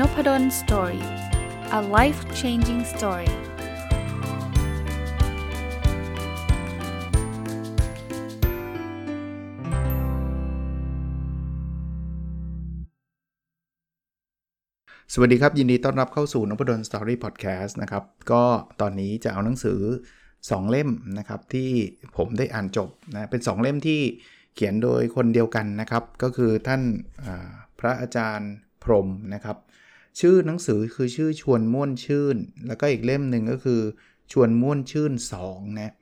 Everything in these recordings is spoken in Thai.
Nopadol Story a life changing story สวัสดีครับ ยินดีต้อนรับเข้าสู่นพดล Story Podcast นะครับ ก็ตอนนี้จะเอาหนังสือ 2 เล่มนะครับ ที่ผมได้อ่านจบนะเป็น 2 เล่มที่เขียนโดยคนเดียวกันนะครับ ก็คือท่านพระอาจารย์พรมนะครับ ชื่อหนังสือคือชื่อชวนม่วนชื่น แล้วก็อีกเล่มหนึ่งก็คือชวนม่วนชื่น2นะ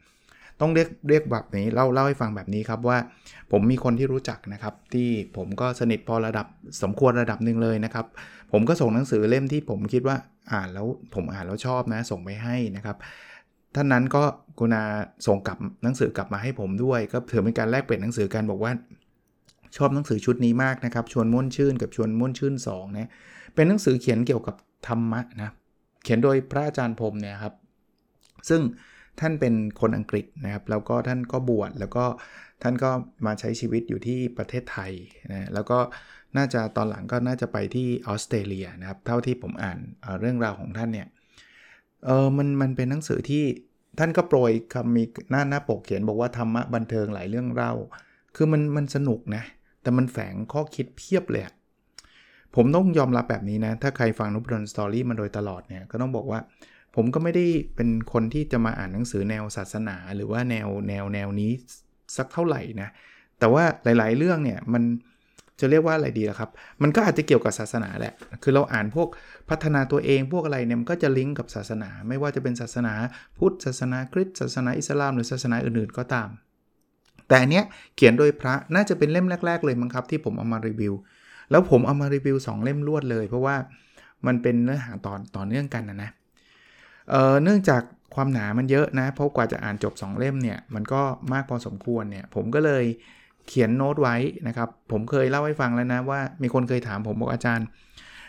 ต้องเรียกเรียกแบบนี้เล่าเล่าให้ฟังแบบนี้ครับว่า ผมมีคนที่รู้จักนะครับ ที่ผมก็สนิทพอระดับสมควรระดับหนึ่งเลยนะครับ ผมก็ส่งหนังสือเล่มที่ผมคิดว่าอ่านแล้วผมอ่านแล้วชอบนะ ส่งไปให้นะครับท่านนั้นก็กุณาส่งกลับหนังสือกลับมาให้ผมด้วย ก็ถือเป็นการแลกเปลี่ยนหนังสือกันบอกว่า ชอบหนังสือชุดนี้มากนะครับ ชวนม่วนชื่นกับชวนม่วนชื่น2นะ เป็นหนังสือเขียนเกี่ยวกับธรรมะนะ เขียนโดยพระอาจารย์พรมเนี่ยครับ ซึ่งท่านเป็นคนอังกฤษนะครับ แล้วก็ท่านก็บวช แล้วก็ท่านก็มาใช้ชีวิตอยู่ที่ประเทศไทยนะ แล้วก็น่าจะตอนหลังก็น่าจะไปที่ออสเตรเลียนะครับ เท่าที่ผมอ่านเรื่องราวของท่านเนี่ย เออมันมันเป็นหนังสือที่ท่านก็โปรยคำมีหน้าหน้าปกเขียนบอกว่าธรรมะบันเทิงหลายเรื่องเล่า คือมันมันสนุกนะ แต่มันแฝงข้อคิดเพียบเลย ผมต้องยอมรับแบบนี้นะ ถ้าใครฟังนุบดนสตอรี่มาโดยตลอดเนี่ย ก็ต้องบอกว่า ผมก็ไม่ได้เป็นคนที่จะมาอ่านหนังสือแนวศาสนา หรือว่าแนวแนวแนวนี้สักเท่าไหร่นะ แต่ว่าหลาย ๆ เรื่องเนี่ยมันจะเรียกว่าอะไรดีล่ะครับ มันก็อาจจะเกี่ยวกับศาสนาแหละ คือเราอ่านพวกพัฒนาตัวเองพวกอะไรเนี่ยมันก็จะลิงก์กับศาสนา ไม่ว่าจะเป็นศาสนาพุทธศาสนาคริสต์ศาสนาอิสลามหรือศาสนาอื่นๆก็ตาม แต่อันเนี้ยเขียนโดยพระน่าจะเป็นเล่มแรก ๆ เลยมั้งครับที่ผมเอามารีวิว แล้วผมเอามารีวิว 2 เล่มรวดเลย เพราะว่ามันเป็นเนื้อหาตอนต่อเนื่องกันนะนะเเนื่องจากความหนามันเยอะนะ เพราะกว่าจะอ่านจบ 2 เล่มเนี่ย มันก็มากพอสมควรเนี่ย ผมก็เลยเขียนโน้ตไว้นะครับ ผมเคยเล่าให้ฟังแล้วนะว่ามีคนเคยถามผมบอกอาจารย์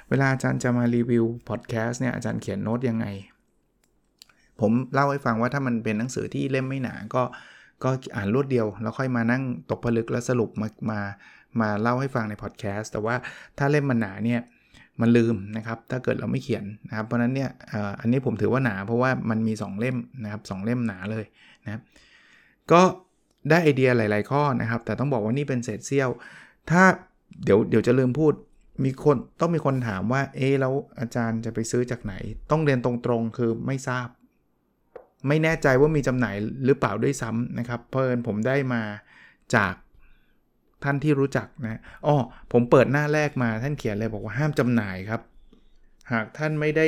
เวลาอาจารย์จะมารีวิวพอดแคสต์เนี่ยอาจารย์เขียนโน้ตยังไง ผมเล่าให้ฟังว่าถ้ามันเป็นหนังสือที่เล่มไม่หนาก็ก็อ่านรวดเดียว แล้วค่อยมานั่งตกผลึกและสรุปมามา มาเล่าให้ฟังในพอดแคสต์แต่ว่าถ้าเล่มมันหนาเนี่ยมันลืมนะครับ ถ้าเกิดเราไม่เขียนนะครับ เพราะนั้นเนี่ยอันนี้ผมถือว่าหนาเพราะว่ามันมี 2 เล่มนะครับสเล่มหนาเลยนะก็ได้ไอเดียหลาย ๆ ข้อนะครับ แต่ต้องบอกว่านี่เป็นเศษเสี้ยว ถ้าเดี๋ยวเดี๋ยวจะลืมพูดมีคนต้องมีคนถามว่าเอแล้วอาจารย์จะไปซื้อจากไหน ต้องเรียนตรงๆ คือไม่ทราบ ไม่แน่ใจว่ามีจำหน่ายหรือเปล่าด้วยซ้ำนะครับ เพราะเอิญผมได้มาจาก ท่านที่รู้จักนะอ๋อผมเปิดหน้าแรกมาท่านเขียนเลยบอกว่าห้ามจำหน่ายครับ หากท่านไม่ได้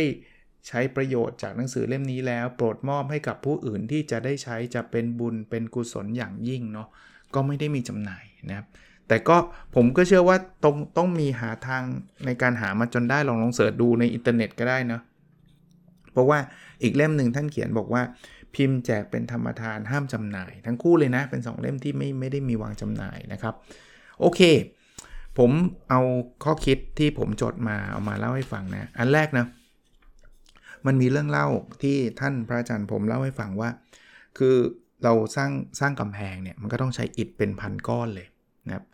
ใช้ประโยชน์จากหนังสือเล่มนี้แล้ว โปรดมอบให้กับผู้อื่นที่จะได้ใช้จะเป็นบุญเป็นกุศลอย่างยิ่งเนาะก็ไม่ได้มีจำหน่ายนะครับแต่ก็ผมก็เชื่อว่าต้องต้องมีหาทางในการหามาจนได้ลองลอง search ดูในอินเทอร์เน็ตก็ได้เนาะเพราะว่าอีกเล่มหนึ่งท่านเขียนบอกว่า พิมพ์แจกเป็นธรรมทานห้ามจำหน่าย ทั้งคู่เลยนะเป็น 2 เล่มที่ไม่ไม่ได้มีวางจำหน่ายนะครับ โอเค ผมเอาข้อคิดที่ผมจดมาเอามาเล่าให้ฟังนะ อันแรกนะ มันมีเรื่องเล่าที่ท่านพระอาจารย์ผมเล่าให้ฟังว่า คือเราสร้างสร้างกำแพงเนี่ยมันก็ต้องใช้อิฐเป็นพันก้อนเลยนะครับ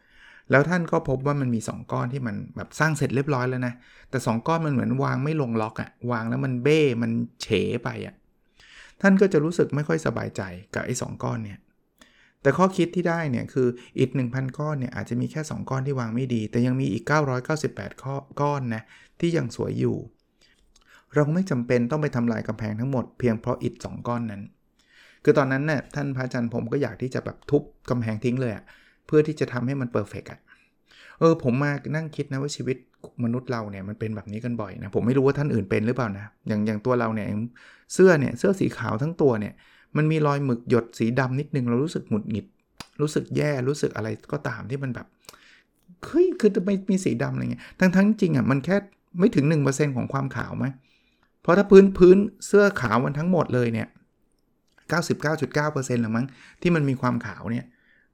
แล้วท่านก็พบว่ามันมี 2 ก้อนที่มันแบบสร้างเสร็จเรียบร้อยแล้วนะ แต่ 2 ก้อนมันเหมือนวางไม่ลงล็อกอะวางแล้วมันเบ้มันเฉไปอะท่านก็จะรู้สึกไม่ค่อยสบายใจกับไอ้สก้อนเนี่ย แต่ข้อคิดที่ได้เนี่ยคืออิฐ1,000 ก้อนเนี่ยอาจจะมีแค่ 2 ก้อนที่วางไม่ดี แต่ยังมีอีก 998 ข้อก้อนนะที่ยังสวยอยู่ เราไม่จำเป็นต้องไปทำลายกำแพงทั้งหมดเพียงเพราะอิฐ2ก้อนนั้น คือตอนนั้นเนี่ยท่านพระอาจารย์ผมก็อยากที่จะแบบทุบกำแพงทิ้งเลยอะเพื่อที่จะทำให้มันเพอร์เฟกอะเออผมมานั่งคิดนะว่าชีวิตมนุษย์เราเนี่ยมันเป็นแบบนี้กันบ่อยนะผมไม่รู้ว่าท่านอื่นเป็นหรือเปล่านะอย่างอย่างตัวเราเนี่ยเสื้อเนี่ยเสื้อสีขาวทั้งตัวเนี่ย มันมีรอยหมึกหยดสีดำนิดนึงเรารู้สึกหงุดหงิด รู้สึกแย่รู้สึกอะไรก็ตามที่มันแบบเฮ้ยคือไม่มีสีดำอะไรเงี้ยทั้งทั้งจริงอะมันแค่ไม่ถึง 1%ของความขาวไหมเพราะถ้าพื้นพื้นเสื้อขาวมันทั้งหมดเลยเนี่ย99.9%หรือมั้งที่มันมีความขาวเนี่ย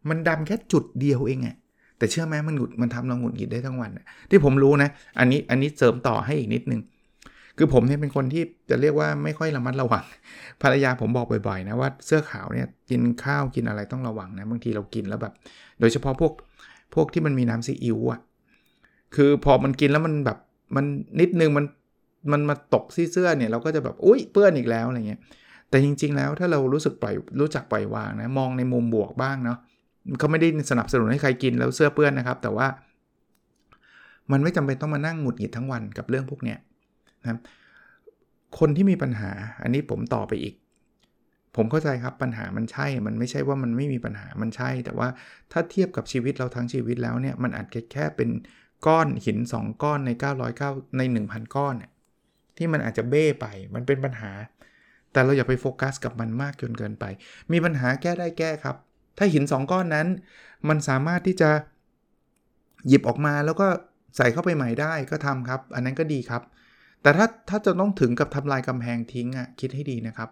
มันดำแค่จุดเดียวเองอะแต่เชื่อไหมมันหงุดมันทำเราหงุดหงิดได้ทั้งวันที่ผมรู้นะ อันนี้อันนี้เสริมต่อให้อีกนิดนึง คือผมเนี่ยเป็นคนที่จะเรียกว่าไม่ค่อยระมัดระวัง ภรรยาผมบอกบ่อยๆนะว่าเสื้อขาวเนี่ยกินข้าวกินอะไรต้องระวังนะบางทีเรากินแล้วแบบ โดยเฉพาะพวกพวกที่มันมีน้ำซีอิ๊วอะคือพอมันกินแล้วมันแบบมันนิดนึงมันมันมาตกซี่เสื้อเนี่ยเราก็จะแบบอุ้ยเปื้อนอีกแล้วอะไรเงี้ยแต่จริง ๆ แล้วถ้าเรารู้สึกปล่อยรู้จักปล่อยวางนะมองในมุมบวกบ้างเนาะเขาไม่ได้สนับสนุนให้ใครกินแล้วเสื้อเปื้อนนะครับ แต่ว่ามันไม่จำเป็นต้องมานั่งหงุดหงิดทั้งวันกับเรื่องพวกเนี้ย นะคนที่มีปัญหาอันนี้ผมต่อไปอีก ผมเข้าใจครับปัญหามันใช่ มันไม่ใช่ว่ามันไม่มีปัญหามันใช่ แต่ว่าถ้าเทียบกับชีวิตเราทั้งชีวิตแล้วเนี่ยมันอาจจะแค่เป็นก้อนหิน 2 ก้อนใน 909 ใน 1,000 ก้อนเนี่ยที่มันอาจจะเบ้ไปมันเป็นปัญหา แต่เราอย่าไปโฟกัสกับมันมากจนเกินไป มีปัญหาแก้ได้แก้ครับ ถ้าหิน 2 ก้อนนั้น มันสามารถที่จะหยิบออกมาแล้วก็ใส่เข้าไปใหม่ได้ก็ทำครับ อันนั้นก็ดีครับ แต่ถ้าถ้าจะต้องถึงกับทำลายกำแพงทิ้งอะ่ะคิดให้ดีนะครับ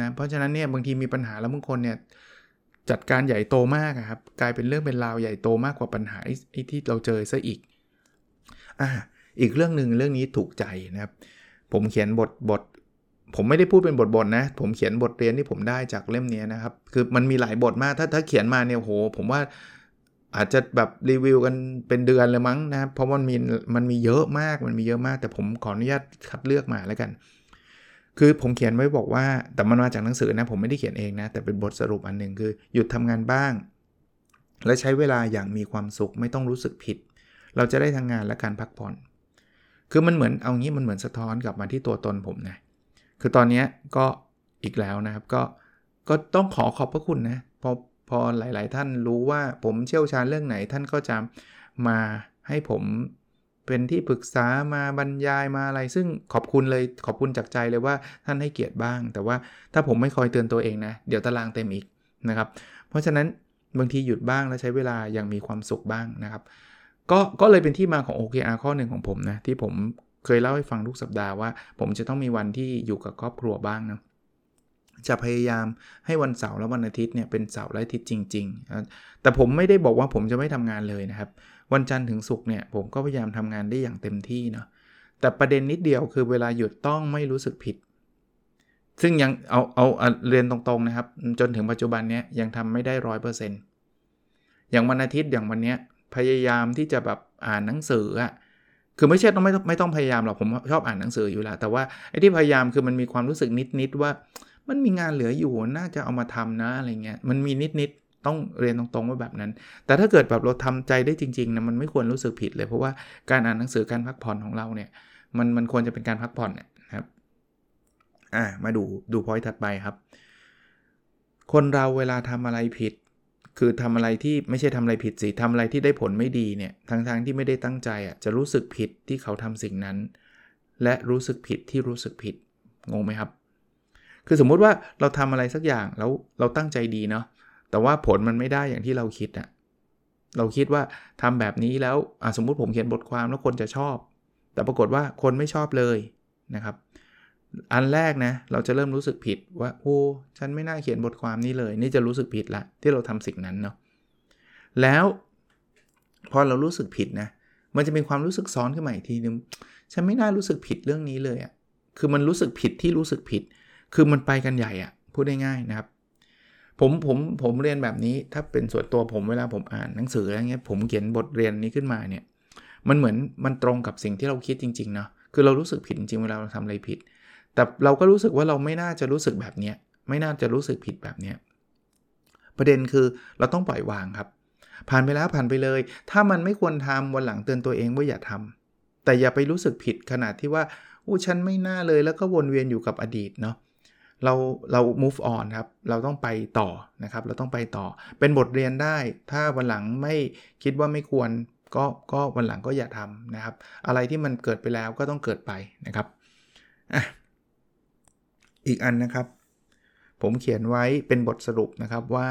นะเพราะฉะนั้นเนี่ยบางทีมีปัญหาแล้วบางคนเนี่ยจัดการใหญ่โตมากครับกลายเป็นเรื่องเป็นราวใหญ่โตมากกว่าปัญหาไอ้ที่เราเจอซะอีกอ่าอีกเรื่องหนึ่งเรื่องนี้ถูกใจนะครับ ผมเขียนบทบท ผมไม่ได้พูดเป็นบทบทนะ ผมเขียนบทเรียนที่ผมได้จากเล่มนี้นะครับ คือมันมีหลายบทมากถ้าถ้าเขียนมาเนี่ยโห ผมว่า อาจจะแบบรีวิวกันเป็นเดือนเลยมั้งนะเพราะมันมีมันมีเยอะมากมันมีเยอะมาก แต่ผมขออนุญาตคัดเลือกมาแล้วกัน คือผมเขียนไว้บอกว่า แต่มันมาจากหนังสือนะ ผมไม่ได้เขียนเองนะ แต่เป็นบทสรุปอันหนึ่งคือ หยุดทำงานบ้าง และใช้เวลาอย่างมีความสุขไม่ต้องรู้สึกผิด เราจะได้ทางงานและการพักผ่อน คือมันเหมือนเอางี้มันเหมือนสะท้อนกลับมาที่ตัวตนผมนะคือตอนนี้ก็อีกแล้วนะครับก็ก็ต้องขอขอบพระคุณนะพอ พอหลาย ๆ ท่านรู้ว่าผมเชี่ยวชาญเรื่องไหนท่านก็จะมาให้ผมเป็นที่ปรึกษามาบรรยายมาอะไร ซึ่งขอบคุณเลยขอบคุณจากใจเลยว่าท่านให้เกียรติบ้าง แต่ว่าถ้าผมไม่คอยเตือนตัวเองนะ เดี๋ยวตารางเต็มอีกนะครับ เพราะฉะนั้นบางทีหยุดบ้างแล้วใช้เวลาอย่างมีความสุขบ้างนะครับ ก็ก็เลยเป็นที่มาของ OKR ข้อหนึ่งของผมนะ ที่ผมเคยเล่าให้ฟังทุกสัปดาห์ว่า ผมจะต้องมีวันที่อยู่กับครอบครัวบ้างนะ จะพยายามให้วันเสาร์และวันอาทิตย์เนี่ยเป็นเสาร์และอาทิตย์จริงๆ แต่ผมไม่ได้บอกว่าผมจะไม่ทำงานเลยนะครับ วันจันทร์ถึงศุกร์เนี่ยผมก็พยายามทำงานได้อย่างเต็มที่เนาะ แต่ประเด็นนิดเดียวคือเวลาหยุดต้องไม่รู้สึกผิด ซึ่งยังเอาเอาเรียนตรงๆนะครับ จนถึงปัจจุบันเนี้ยยังทำไม่ได้ร้อยเปอร์เซ็นต์อย่างวันอาทิตย์อย่างวันเนี้ยพยายามที่จะแบบอ่านหนังสืออะคือไม่ใช่ต้องไม่ไม่ต้องพยายามหรอกผมชอบอ่านหนังสืออยู่แล้วแต่ว่าไอ้ที่พยายามคือมันมีความรู้สึกนิดๆว่า มันมีงานเหลืออยู่น่าจะเอามาทำนะอะไรเงี้ยมันมีนิดๆต้องเรียนตรงๆว่าแบบนั้น แต่ถ้าเกิดแบบเราทำใจได้จริงๆนะมันไม่ควรรู้สึกผิดเลย เพราะว่าการอ่านหนังสือการพักผ่อนของเราเนี่ยมันมันควรจะเป็นการพักผ่อนนะครับอ่ามาดูดูพอยต์ถัดไปครับ คนเราเวลาทำอะไรผิด คือทำอะไรที่ไม่ใช่ทำอะไรผิดสิทำอะไรที่ได้ผลไม่ดีเนี่ยทั้งๆทที่ไม่ได้ตั้งใจอะจะรู้สึกผิดที่เขาทำสิ่งนั้น และรู้สึกผิดที่รู้สึกผิดงงไหมครับ คือสมมุติว่าเราทำอะไรสักอย่างแล้วเราตั้งใจดีเนาะแต่ว่าผลมันไม่ได้อย่างที่เราคิดอะเราคิดว่าทำแบบนี้แล้วสมมุติผมเขียนบทความแล้วคนจะชอบ แต่ปรากฏว่าคนไม่ชอบเลยนะครับ อันแรกนะเราจะเริ่มรู้สึกผิดว่าโอ้ฉันไม่น่าเขียนบทความนี้เลย นี่จะรู้สึกผิดละที่เราทำสิ่งนั้นเนาะแล้วพอเรารู้สึกผิดนะมันจะมีความรู้สึกซ้อนขึ้นมาอีกทีนึงฉันไม่น่ารู้สึกผิดเรื่องนี้เลยอะ่ะคือมันรู้สึกผิดที่รู้สึกผิด คือมันไปกันใหญ่อะพูดได้ง่ายนะครับ ผมผมผมเรียนแบบนี้ถ้าเป็นส่วนตัวผมเวลาผมอ่านหนังสืออะไรเงี้ยผมเขียนบทเรียนนี้ขึ้นมาเนี่ยมันเหมือนมันตรงกับสิ่งที่เราคิดจริงๆเนาะคือเรารู้สึกผิดจริงเวลาเราทำอะไรผิด แต่เราก็รู้สึกว่าเราไม่น่าจะรู้สึกแบบเนี้ยไม่น่าจะรู้สึกผิดแบบเนี้ยประเด็นคือเราต้องปล่อยวางครับ ผ่านไปแล้วผ่านไปเลย ถ้ามันไม่ควรทำวันหลังเตือนตัวเองว่าอย่าทำแต่อย่าไปรู้สึกผิดขนาดที่ว่าอู้ฉันไม่น่าเลยแล้วก็วนเวียนอยู่กับอดีตเนาะ เราเรา move on ครับ เราต้องไปต่อนะครับ เราต้องไปต่อ เป็นบทเรียนได้ ถ้าวันหลังไม่คิดว่าไม่ควร ก็ก็วันหลังก็อย่าทำนะครับ อะไรที่มันเกิดไปแล้วก็ต้องเกิดไปนะครับออีกอันนะครับ ผมเขียนไว้เป็นบทสรุปนะครับว่า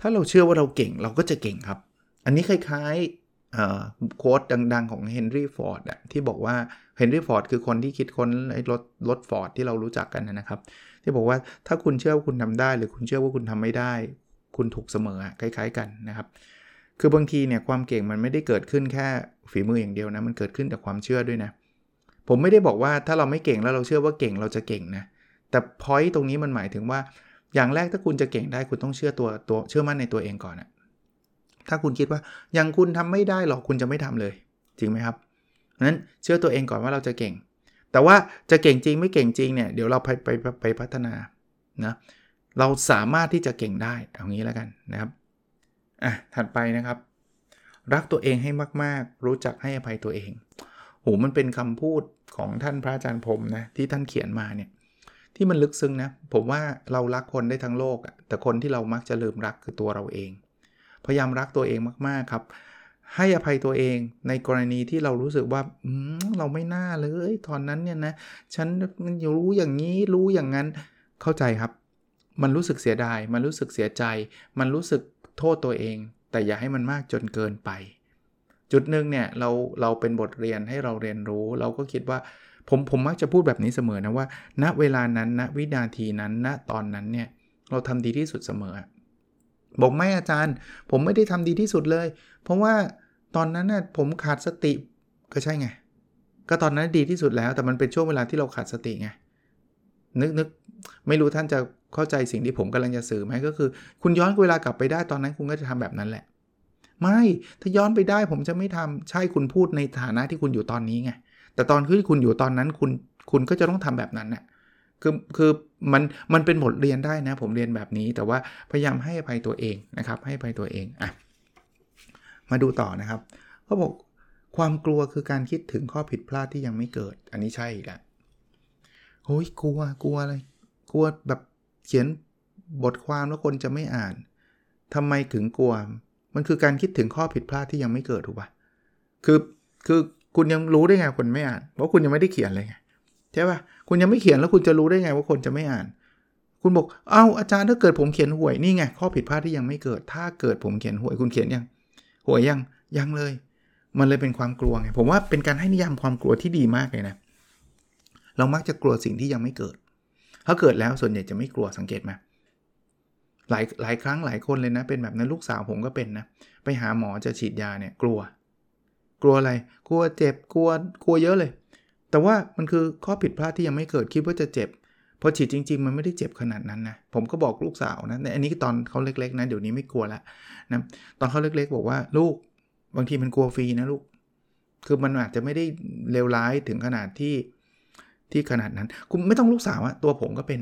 ถ้าเราเชื่อว่าเราเก่งเราก็จะเก่งครับ อันนี้คล้ายๆ quote ดัง ๆ ของเฮนรี่ฟอร์ดที่บอกว่าเฮนรี่ฟอร์ดคือคนที่คิดค้นรถรถฟอร์ดที่เรารู้จักกันนะครับ ที่บอกว่าถ้าคุณเชื่อว่าคุณทำได้ หรือคุณเชื่อว่าคุณทำไม่ได้ คุณถูกเสมอคล้าย ๆ กันนะครับ คือบางทีเนี่ยความเก่งมันไม่ได้เกิดขึ้นแค่ฝีมืออย่างเดียวนะมันเกิดขึ้นจากความเชื่อด้วยนะ ผมไม่ได้บอกว่าถ้าเราไม่เก่งแล้วเราเชื่อว่าเก่งเราจะเก่งนะแต่พอยต์ตรงนี้มันหมายถึงว่า อย่างแรกถ้าคุณจะเก่งได้คุณต้องเชื่อตัวตัวเชื่อมั่นในตัวเองก่อนนะ ถ้าคุณคิดว่าอย่างคุณทำไม่ได้หรอกคุณจะไม่ทำเลย จริงไหมครับนั้นเชื่อตัวเองก่อนว่าเราจะเก่ง แต่ว่าจะเก่งจริงไม่เก่งจริงเนี่ยเดี๋ยวเราไปไปไปพัฒนานะเราสามารถที่จะเก่งได้เอางี้แล้วกันนะครับอะถัดไปนะครับ รักตัวเองให้มาก ๆ รู้จักให้อภัยตัวเองโหมันเป็นคำพูดของท่านพระอาจารย์พรมนะที่ท่านเขียนมาเนี่ยที่มันลึกซึ้งนะ ผมว่าเรารักคนได้ทั้งโลกแต่คนที่เรามักจะลืมรักคือตัวเราเอง พยายามรักตัวเองมากๆครับ ให้อภัยตัวเองในกรณีที่เรารู้สึกว่าเราไม่น่าเลยตอนนั้นเนี่ยนะ ฉันมันรู้อย่างนี้รู้อย่างนั้นเข้าใจครับ มันรู้สึกเสียดาย มันรู้สึกเสียใจ มันรู้สึกโทษตัวเอง แต่อย่าให้มันมากจนเกินไป จุดหนึ่งเนี่ยเราเราเป็นบทเรียนให้เราเรียนรู้ เราก็คิดว่าผมผมมักจะพูดแบบนี้เสมอนะว่า ณเวลานั้นณวินาทีนั้นณตอนนั้นเนี่ยเราทำดีที่สุดเสมอ บอกไม่อาจารย์ ผมไม่ได้ทำดีที่สุดเลย เพราะว่าตอนนั้นน่ะผมขาดสติก็ใช่ไง ก็ตอนนั้นดีที่สุดแล้ว แต่มันเป็นช่วงเวลาที่เราขาดสติไงนึกนึกไม่รู้ท่านจะเข้าใจสิ่งที่ผมกำลังจะสื่อไหมก็คือ คุณย้อนเวลากลับไปได้ตอนนั้นคุณก็จะทำแบบนั้นแหละ ไม่ถ้าย้อนไปได้ผมจะไม่ทำใช่คุณพูดในฐานะที่คุณอยู่ตอนนี้ไงแต่ตอนที่คุณอยู่ตอนนั้นคุณคุณก็จะต้องทำแบบนั้นนะ่ะ คือคือมันมันเป็นบทเรียนได้นะ ผมเรียนแบบนี้ แต่ว่าพยายามให้อภัยตัวเองนะครับ ให้อภัยตัวเองอะมาดูต่อนะครับเขาบอกความกลัวคือการคิดถึงข้อผิดพลาดที่ยังไม่เกิด อันนี้ใช่อีกล้วโอ้ยกลัวกลัวอะไรกลัวแบบเขียนบทความแล้วคนจะไม่อ่านทำไมถึงกลัว มันคือการคิดถึงข้อผิดพลาดที่ยังไม่เกิดถูกปะคือคือคุณยังรู้ได้ไงคนไม่อ่านเพราะคุณยังไม่ได้เขียนเลยไง ใช่ปะคุณยังไม่เขียนแล้วคุณจะรู้ได้ไงว่าคนจะไม่อ่าน คุณบอกเอา้าอาจารย์ถ้าเกิดผมเขียนหวยนี่ไงข้อผิดพลาดที่ยังไม่เกิด ถ้าเกิดผมเขียนหวยคุณเขียนยังหวยยังยังเลย มันเลยเป็นความกลัวไงผมว่าเป็นการให้นิยามความกลัวที่ดีมากเลยนะเรามักจะกลัวสิ่งที่ยังไม่เกิด ถ้าเกิดแล้วส่วนใหญ่จะไม่กลัวสังเกตไหมหลายหลายครั้งหลายคนเลยนะ เป็นแบบนั้นลูกสาวผมก็เป็นนะ ไปหาหมอจะฉีดยาเนี่ยกลัว กลัวอะไร กลัวเจ็บกลัวกลัวเยอะเลย แต่ว่ามันคือข้อผิดพลาดที่ยังไม่เกิดคิดว่าจะเจ็บพอฉีดจริง ๆ มันไม่ได้เจ็บขนาดนั้นนะผมก็บอกลูกสาวนะอันนี้ตอนเขาเล็กๆนะเดี๋ยวนี้ไม่กลัวแล้วนะตอนเขาเล็กๆ บอกว่าลูกบางทีมันกลัวฟรีนะลูก คือมันอาจจะไม่ได้เลวร้ายถึงขนาดที่ที่ขนาดนั้นคุณไม่ต้องลูกสาวอะตัวผมก็เป็น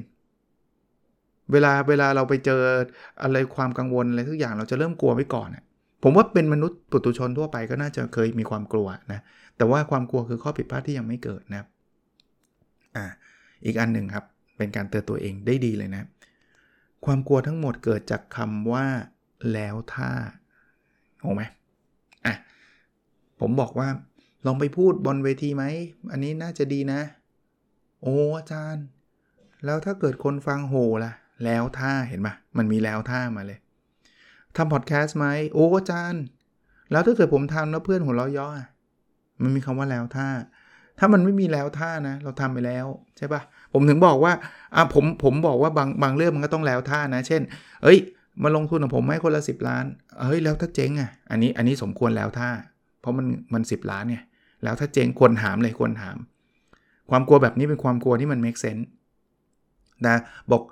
เวลาเวลาเราไปเจออะไรความกังวลอะไรทุกอย่างเราจะเริ่มกลัวไว้ก่อนอะ ผมว่าเป็นมนุษย์ปุถุชนทั่วไปก็น่าจะเคยมีความกลัวนะ แต่ว่าความกลัวคือข้อผิดพลาดที่ยังไม่เกิดนะอ่าอีกอันหนึ่งครับ เป็นการเตือนตัวเองได้ดีเลยนะ ความกลัวทั้งหมดเกิดจากคำว่าแล้วถ้าโอไหมอะผมบอกว่าลองไปพูดบนเวทีไหม อันนี้น่าจะดีนะ โอ้อาจารย์ แล้วถ้าเกิดคนฟังโหล่ะ แล้วถ้าเห็นปะมันมีแล้วท่ามาเลย ทำพอดแคสต์ไหมโอ้อาจารย์ แล้วถ้าเกิดผมทำแล้วเพื่อนหัวเราะย่อมันมีคำว่าแล้วท่าถ้ามันไม่มีแล้วท่านะ เราทำไปแล้วใช่ปะผมถึงบอกว่าอะผมผมบอกว่าบางบางเรื่องมันก็ต้องแล้วท่านะ เช่น เอ้ย มาลงทุนของผมให้คนละ 10 ล้าน เฮ้ยแล้วถ้าเจ๊งอะ อันนี้อันนี้สมควรแล้วท่า เพราะมันมันสิล้านไงแล้วถ้าเจ๊งควรถามเลยควรถาม ความกลัวแบบนี้เป็นความกลัวที่มัน make sense นะบอก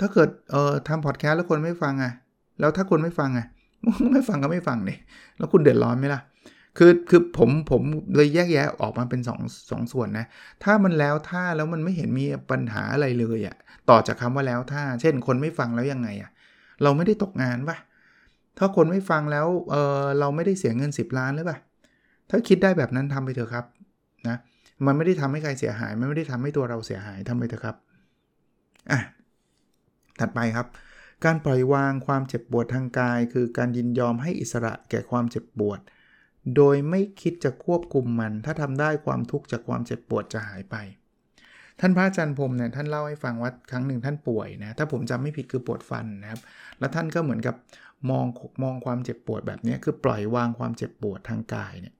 ถ้าเกิดเอ่อทำพอดแคสต์แล้วคนไม่ฟังอะ แล้วถ้าคนไม่ฟังอะไม่ฟังก็ไม่ฟังเนี่ยแล้วคุณเดือดร้อนไหมล่ะ คือคือผมผมเลยแยกแยะออกมาเป็น2งสองส่วนนะ ถ้ามันแล้วถ้าแล้วมันไม่เห็นมีปัญหาอะไรเลยอะ่ะต่อจากคำว่าแล้วถ้า เช่น คนไม่ฟังแล้วยังไงอะ่ะเราไม่ได้ตกงานปะถ้าคนไม่ฟังแล้วเออเราไม่ได้เสียเงิน 10 ล้านหรือปะถ้าคิดได้แบบนั้นทำไปเถอะครับนะมันไม่ได้ทำให้ใครเสียหาย มันไม่ได้ทำให้ตัวเราเสียหายทำไปเถอะครับอะถัดไปครับ การปล่อยวางความเจ็บปวดทางกาย คือการยินยอมให้อิสระแก่ความเจ็บปวด โดยไม่คิดจะควบคุมมัน ถ้าทำได้ความทุกข์จากความเจ็บปวดจะหายไป ท่านพระอาจารย์พรมเนี่ยท่านเล่าให้ฟังว่าครั้งหนึ่งท่านป่วยนะถ้าผมจำไม่ผิดคือปวดฟันนะครับ แล้วท่านก็เหมือนกับมองมองความเจ็บปวดแบบนี้คือปล่อยวางความเจ็บปวดทางกายเนี่ย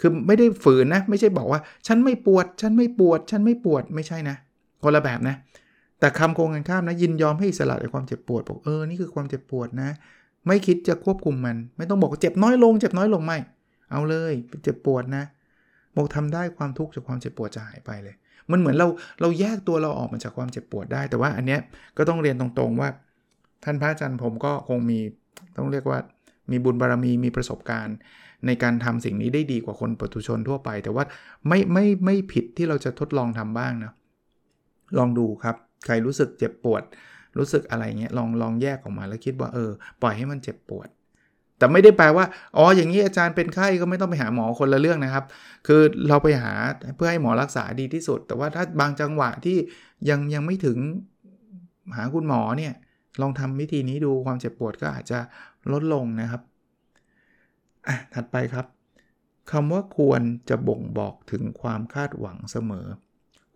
คือไม่ได้ฝืนนะ ไม่ใช่บอกว่า ฉันไม่ปวด ฉันไม่ปวด ฉันไม่ปวดไม่ใช่นะคนละแบบนะ แต่คำโกงกันข้ามนะยินยอมให้อิสระในความเจ็บปวดบอกเออนี่คือความเจ็บปวดนะ ไม่คิดจะควบคุมมัน ไม่ต้องบอกเจ็บน้อยลง เจ็บน้อยลงไม่ เอาเลยเจ็บปวดนะบอกทำได้ความทุกข์จากความเจ็บปวดจะหายไปเลย มันเหมือนเราเราแยกตัวเราออกมาจากความเจ็บปวดได้ แต่ว่าอันเนี้ยก็ต้องเรียนตรงๆว่า ท่านพระอาจารย์ผมก็คงมีต้องเรียกว่ามีบุญบารรมีมีประสบการณ์ ในการทำสิ่งนี้ได้ดีกว่าคนปุถุชนทั่วไป แต่ว่าไม่ไม่ไม่ผิดที่เราจะทดลองทำบ้างนะลองดูครับ ใครรู้สึกเจ็บปวด รู้สึกอะไรเงี้ยลองลองแยกออกมาแล้วคิดว่าเออปล่อยให้มันเจ็บปวด แต่ไม่ได้แปลว่าอ๋ออย่างนี้อาจารย์เป็นไข้ก็ไม่ต้องไปหาหมอคนละเรื่องนะครับ คือเราไปหาเพื่อให้หมอรักษาดีที่สุด แต่ว่าถ้าบางจังหวะที่ยังยังไม่ถึงหาคุณหมอเนี่ยลองทำวิธีนี้ดูความเจ็บปวดก็อาจจะลดลงนะครับอะถัดไปครับคำว่าควรจะบ่งบอกถึงความคาดหวังเสมอ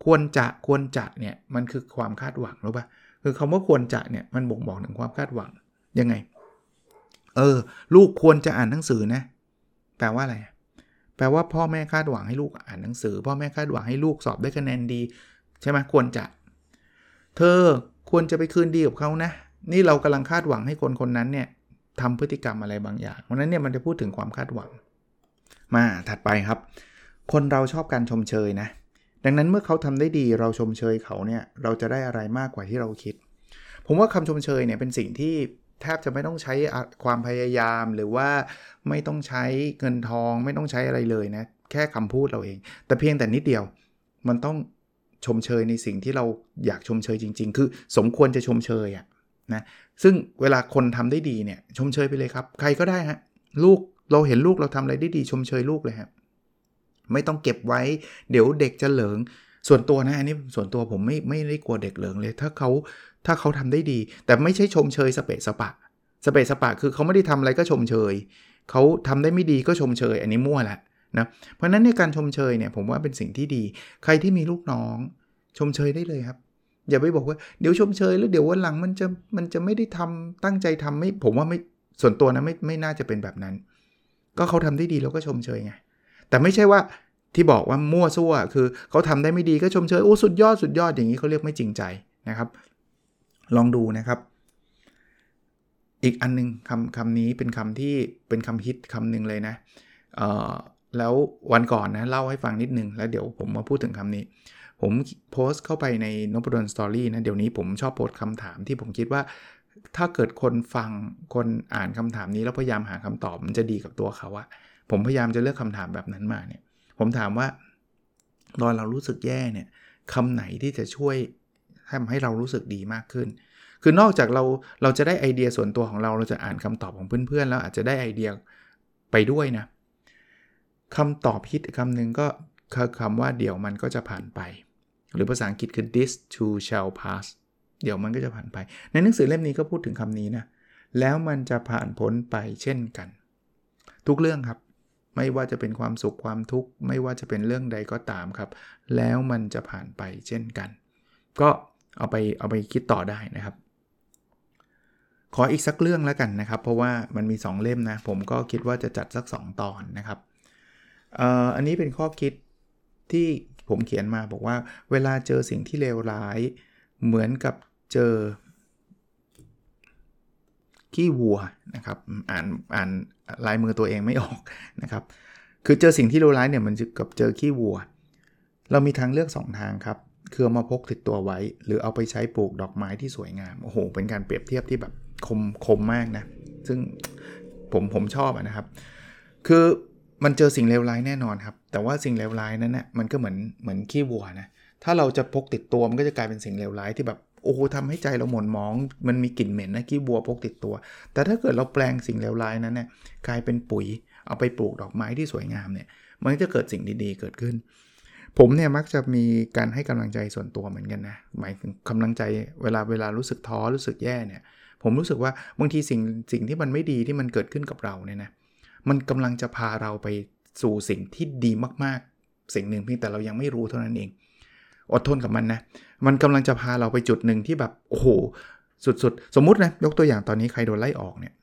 ควรจะควรจะเนี่ยมันคือความคาดหวังรู้ปะคือคำว่าควรจะเนี่ยมันบ่งบอกถึงความคาดหวังยังไง เออ ลูกควรจะอ่านหนังสือนะ แปลว่าอะไร แปลว่าพ่อแม่คาดหวังให้ลูกอ่านหนังสือ พ่อแม่คาดหวังให้ลูกสอบได้คะแนนดี ใช่ไหมควรจะ เธอควรจะไปคืนดีกับเขานะ นี่เรากำลังคาดหวังให้คนคนนั้นเนี่ยทำพฤติกรรมอะไรบางอย่างเพราะนั้นเนี่ยมันจะพูดถึงความคาดหวัง มาถัดไปครับ คนเราชอบการชมเชยนะ ดังนั้นเมื่อเขาทำได้ดีเราชมเชยเขาเนี่ยเราจะได้อะไรมากกว่าที่เราคิด ผมว่าคำชมเชยเนี่ยเป็นสิ่งที่แทบจะไม่ต้องใช้ความพยายามหรือว่าไม่ต้องใช้เงินทองไม่ต้องใช้อะไรเลยนะแค่คำพูดเราเอง แต่เพียงแต่นิดเดียวมันต้องชมเชยในสิ่งที่เราอยากชมเชยจริง ๆ คือสมควรจะชมเชยอะนะซึ่งเวลาคนทำได้ดีเนี่ยชมเชยไปเลยครับ ใครก็ได้ฮะลูกเราเห็นลูกเราทำอะไรได้ดีชมเชยลูกเลยครับ ไม่ต้องเก็บไว้ เดี๋ยวเด็กจะเหลิง ส่วนตัวนะอันนี้ส่วนตัวผมไม่ไม่ได้กลัวเด็กเหลิงเลย ถ้าเขาถ้าเขาทำได้ดี แต่ไม่ใช่ชมเชยสเปะสปะสเปะสปะคือเขาไม่ได้ทำอะไรก็ชมเชยเขาทำได้ไม่ดีก็ชมเชย อันนี้มั่วแหละนะเพราะนั้นในการชมเชยเนี่ยผมว่าเป็นสิ่งที่ดี ใครที่มีลูกน้อง ชมเชยได้เลยครับ อย่าไปบอกว่าเดี๋ยวชมเชยแล้วเดี๋ยววันหลังมันจะมันจะไม่ได้ทำตั้งใจทำไม่ผมว่าไม่ส่วนตัวนะไม่ไม่น่าจะเป็นแบบนั้น ก็เขาทำได้ดีเราก็ชมเชยไงแต่ไม่ใช่ว่า ที่บอกว่ามั่วซั่ว คือเขาทำได้ไม่ดีก็ชมเชยโอ้สุดยอดสุดยอดอย่างนี้เขาเรียกไม่จริงใจนะครับ ลองดูนะครับ อีกอันนึงคำคำนี้เป็นคำที่เป็นคำฮิตคำหนึ่งเลยนะแล้ววันก่อนนะเล่าให้ฟังนิดนึง แล้วเดี๋ยวผมมาพูดถึงคำนี้ ผมโพสต์เข้าไปในนบดลสตอรี่นะ เดี๋ยวนี้ผมชอบโพสต์คำถามที่ผมคิดว่า ถ้าเกิดคนฟังคนอ่านคำถามนี้แล้วพยายามหาคำตอบมันจะดีกับตัวเขาอะผมพยายามจะเลือกคำถามแบบนั้นมาเนี่ย ผมถามว่าตอนเรารู้สึกแย่เนี่ยคำไหนที่จะช่วยทำให้เรารู้สึกดีมากขึ้น คือนอกจากเราเราจะได้ไอเดียส่วนตัวของเราเราจะอ่านคำตอบของเพื่อนๆ แล้วอาจจะได้ไอเดียไปด้วยนะคำตอบฮิตคำหนึ่งก็คือคำว่าเดี๋ยวมันก็จะผ่านไป หรือภาษาอังกฤษคือ this too shall pass เดี๋ยวมันก็จะผ่านไป ในหนังสือเล่มนี้ก็พูดถึงคำนี้นะ แล้วมันจะผ่านพ้นไปเช่นกัน ทุกเรื่องครับ ไม่ว่าจะเป็นความสุขความทุกข์ ไม่ว่าจะเป็นเรื่องใดก็ตามครับ แล้วมันจะผ่านไปเช่นกัน ก็เอาไปเอาไปคิดต่อได้นะครับ ขออีกสักเรื่องแล้วกันนะครับ เพราะว่ามันมี 2 เล่มนะ ผมก็คิดว่าจะจัดสัก 2 ตอนนะครับอันนี้เป็นข้อคิดที่ผมเขียนมาบอกว่า เวลาเจอสิ่งที่เลวร้าย เหมือนกับเจอขี้วัวนะครับ อ่านอ่าน ลายมือตัวเองไม่ออกนะครับ คือเจอสิ่งที่เลวร้ายเนี่ยมันกับเจอขี้วัว เรามีทางเลือก 2 ทางครับ คือเอามาพกติดตัวไว้ หรือเอาไปใช้ปลูกดอกไม้ที่สวยงาม โอ้โห เป็นการเปรียบเทียบที่แบบคมคมมากนะ ซึ่งผมผมชอบนะครับ คือมันเจอสิ่งเลวร้ายแน่นอนครับ แต่ว่าสิ่งเลวร้ายนั้นนะ่ะมันก็เหมือนเหมือนขี้วัวนะ ถ้าเราจะพกติดตัวมันก็จะกลายเป็นสิ่งเลวร้ายที่แบบ โอ้โหทำให้ใจเราหม่นมอง มันมีกลิ่นเหม็นนะขี้วัวพกติดตัว แต่ถ้าเกิดเราแปลงสิ่งเลวร้ายนั้นเนี่ยกลายเป็นปุ๋ยเอาไปปลูกดอกไม้ที่สวยงามเนี่ยมันจะเกิดสิ่งดีๆเกิดขึ้น ผมเนี่ยมักจะมีการให้กำลังใจส่วนตัวเหมือนกันนะหมายถึงกำลังใจเวลาเวลารู้สึกท้อรู้สึกแย่เนี่ยผมรู้สึกว่าบางทีสิ่งสิ่งที่มันไม่ดีที่มันเกิดขึ้นกับเราเนี่ยนะมันกำลังจะพาเราไปสู่สิ่งที่ดีมากๆ สิ่งหนึ่งเพียงแต่เรายังไม่รู้เท่านั้นเอง อดทนกับมันนะ มันกำลังจะพาเราไปจุดหนึ่งที่แบบโอ้โหสุดๆ สมมุตินะยกตัวอย่างตอนนี้ใครโดนไล่ออกเนี่ย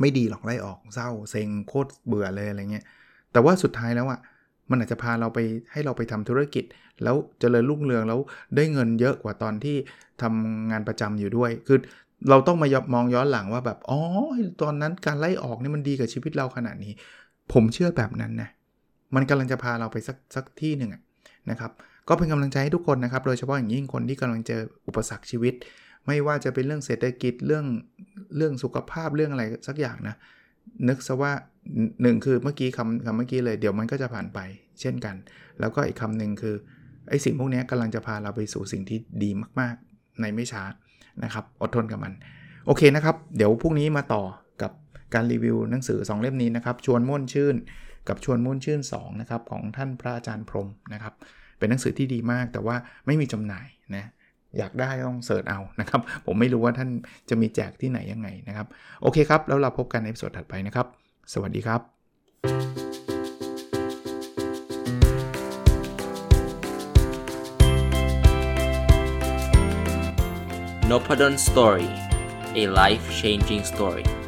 ไม่ดีหรอกไล่ออกเศร้าเซ็งโคตรเบื่อเลยอะไรเงี้ยแต่ว่าสุดท้ายแล้วอะมันอาจจะพาเราไปให้เราไปทำธุรกิจ แล้วจเจริญรุ่งเรืองแล้วได้เงินเยอะกว่าตอนที่ทำงานประจำอยู่ด้วย คือเราต้องมามองย้อนหลังว่าแบบอ๋อตอนนั้นการไล่ออกนี่มันดีกับชีวิตเราขนาดนี้ ผมเชื่อแบบนั้นนะมันกำลังจะพาเราไปสักสักที่หนึ่งนะครับ ก็เป็นกำลังใจให้ทุกคนนะครับ โดยเฉพาะอย่างยิ่งคนที่กำลังเจออุปสรรคชีวิต ไม่ว่าจะเป็นเรื่องเศรษฐกิจเรื่องเรื่องสุขภาพเรื่องอะไรสักอย่างนะ นึกซะว่าหนึ่งคือเมื่อกี้คำคำเมื่อกี้เลยเดี๋ยวมันก็จะผ่านไป เช่นกัน แล้วก็อีกคำหนึ่งคือไอ้สิ่งพวกนี้กำลังจะพาเราไปสู่สิ่งที่ดีมากๆ ในไม่ช้านะครับ อดทนกับมัน โอเคนะครับ เดี๋ยวพรุ่งนี้มาต่อกับการรีวิวหนังสือ 2 เล่มนี้นะครับ ชวนม่วนชื่น กับชวนม่วนชื่น2นะครับของท่านพระอาจารย์พรหมนะครับ เป็นหนังสือที่ดีมาก แต่ว่าไม่มีจำหน่ายนะอยากได้ต้องเสิร์ชเอานะครับ ผมไม่รู้ว่าท่านจะมีแจกที่ไหนยังไงนะครับ โอเคครับ แล้วเราพบกันในสดถัดไปนะครับ สวัสดีครับ n o p a d o n Story a life changing story